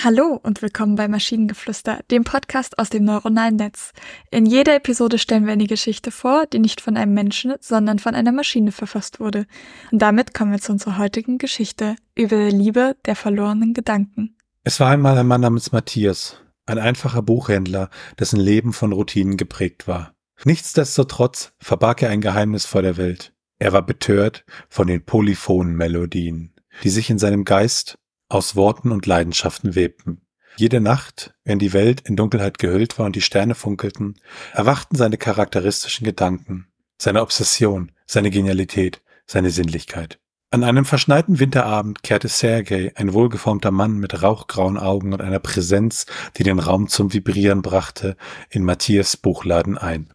Hallo und willkommen bei Maschinengeflüster, dem Podcast aus dem neuronalen Netz. In jeder Episode stellen wir eine Geschichte vor, die nicht von einem Menschen, sondern von einer Maschine verfasst wurde. Und damit kommen wir zu unserer heutigen Geschichte über die Liebe der verlorenen Gedanken. Es war einmal ein Mann namens Matthias, ein einfacher Buchhändler, dessen Leben von Routinen geprägt war. Nichtsdestotrotz verbarg er ein Geheimnis vor der Welt. Er war betört von den polyphonen Melodien, die sich in seinem Geist aus Worten und Leidenschaften webten. Jede Nacht, wenn die Welt in Dunkelheit gehüllt war und die Sterne funkelten, erwachten seine charakteristischen Gedanken, seine Obsession, seine Genialität, seine Sinnlichkeit. An einem verschneiten Winterabend kehrte Sergei, ein wohlgeformter Mann mit rauchgrauen Augen und einer Präsenz, die den Raum zum Vibrieren brachte, in Matthias Buchladen ein.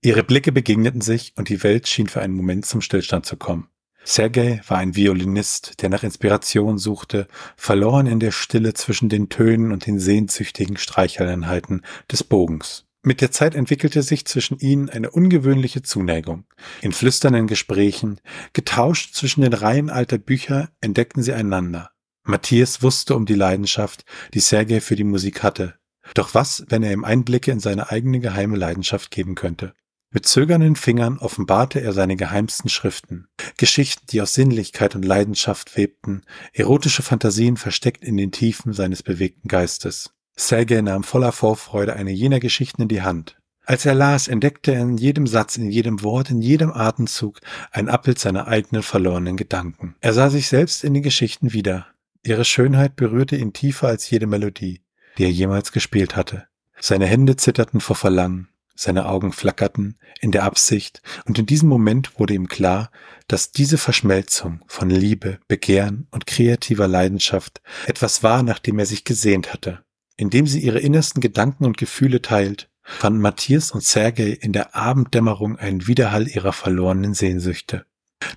Ihre Blicke begegneten sich und die Welt schien für einen Moment zum Stillstand zu kommen. Sergei war ein Violinist, der nach Inspiration suchte, verloren in der Stille zwischen den Tönen und den sehnsüchtigen Streicheleinheiten des Bogens. Mit der Zeit entwickelte sich zwischen ihnen eine ungewöhnliche Zuneigung. In flüsternden Gesprächen, getauscht zwischen den Reihen alter Bücher, entdeckten sie einander. Matthias wusste um die Leidenschaft, die Sergei für die Musik hatte. Doch was, wenn er ihm Einblicke in seine eigene geheime Leidenschaft geben könnte? Mit zögernden Fingern offenbarte er seine geheimsten Schriften. Geschichten, die aus Sinnlichkeit und Leidenschaft webten, erotische Fantasien versteckt in den Tiefen seines bewegten Geistes. Sergei nahm voller Vorfreude eine jener Geschichten in die Hand. Als er las, entdeckte er in jedem Satz, in jedem Wort, in jedem Atemzug ein Abbild seiner eigenen verlorenen Gedanken. Er sah sich selbst in den Geschichten wieder. Ihre Schönheit berührte ihn tiefer als jede Melodie, die er jemals gespielt hatte. Seine Hände zitterten vor Verlangen, seine Augen flackerten in der Absicht, und in diesem Moment wurde ihm klar, dass diese Verschmelzung von Liebe, Begehren und kreativer Leidenschaft etwas war, nach dem er sich gesehnt hatte. Indem sie ihre innersten Gedanken und Gefühle teilt, fanden Matthias und Sergei in der Abenddämmerung einen Widerhall ihrer verlorenen Sehnsüchte.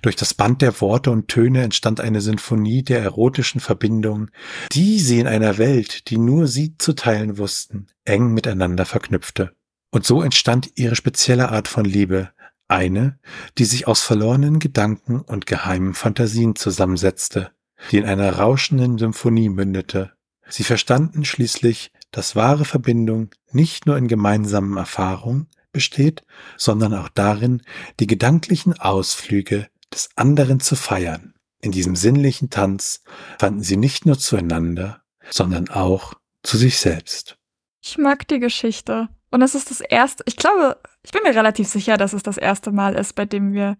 Durch das Band der Worte und Töne entstand eine Sinfonie der erotischen Verbindungen, die sie in einer Welt, die nur sie zu teilen wussten, eng miteinander verknüpfte. Und so entstand ihre spezielle Art von Liebe, eine, die sich aus verlorenen Gedanken und geheimen Fantasien zusammensetzte, die in einer rauschenden Symphonie mündete. Sie verstanden schließlich, dass wahre Verbindung nicht nur in gemeinsamen Erfahrungen besteht, sondern auch darin, die gedanklichen Ausflüge des anderen zu feiern. In diesem sinnlichen Tanz fanden sie nicht nur zueinander, sondern auch zu sich selbst. Ich mag die Geschichte. Und es ist das erste, ich glaube, ich bin mir relativ sicher, dass es das erste Mal ist, bei dem wir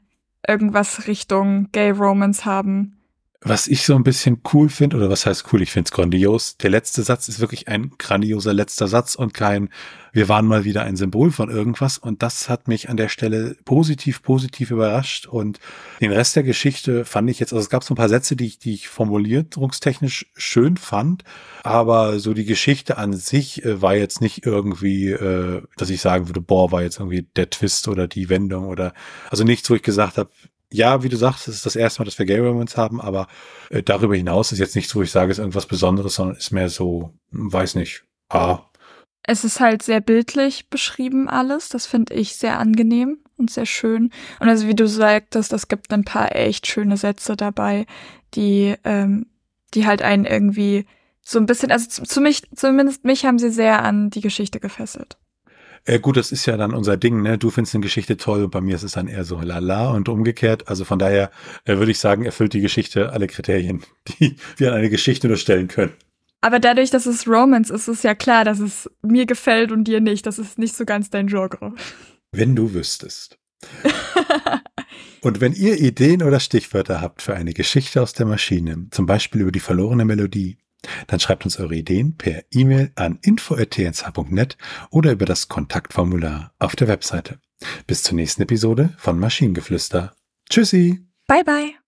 irgendwas Richtung Gay Romance haben. Was ich so ein bisschen cool finde, oder was heißt cool, ich finde es grandios. Der letzte Satz ist wirklich ein grandioser letzter Satz und kein, wir waren mal wieder ein Symbol von irgendwas. Und das hat mich an der Stelle positiv, positiv überrascht. Und den Rest der Geschichte fand ich jetzt, also es gab so ein paar Sätze, die ich, die ich formulierungstechnisch schön fand. Aber so die Geschichte an sich äh, war jetzt nicht irgendwie, äh, dass ich sagen würde, boah, war jetzt irgendwie der Twist oder die Wendung oder, also nichts, wo ich gesagt habe, ja, wie du sagst, es ist das erste Mal, dass wir Gay Romance haben, aber äh, darüber hinaus ist jetzt nichts, wo ich sage, es ist irgendwas Besonderes, sondern ist mehr so, hm, weiß nicht, ah. Es ist halt sehr bildlich beschrieben alles. Das finde ich sehr angenehm und sehr schön. Und also wie du sagtest, es gibt ein paar echt schöne Sätze dabei, die, ähm, die halt einen irgendwie so ein bisschen, also zu, zu mich, zumindest mich haben sie sehr an die Geschichte gefesselt. Äh, gut, das ist ja dann unser Ding, ne? Du findest eine Geschichte toll und bei mir ist es dann eher so lala und umgekehrt. Also von daher äh, würde ich sagen, erfüllt die Geschichte alle Kriterien, die wir an eine Geschichte nur stellen können. Aber dadurch, dass es Romance ist, ist ja klar, dass es mir gefällt und dir nicht. Das ist nicht so ganz dein Genre. Wenn du wüsstest. und wenn ihr Ideen oder Stichwörter habt für eine Geschichte aus der Maschine, zum Beispiel über die verlorene Melodie, dann schreibt uns eure Ideen per E-Mail an info.tnsh.net oder über das Kontaktformular auf der Webseite. Bis zur nächsten Episode von Maschinengeflüster. Tschüssi. Bye bye.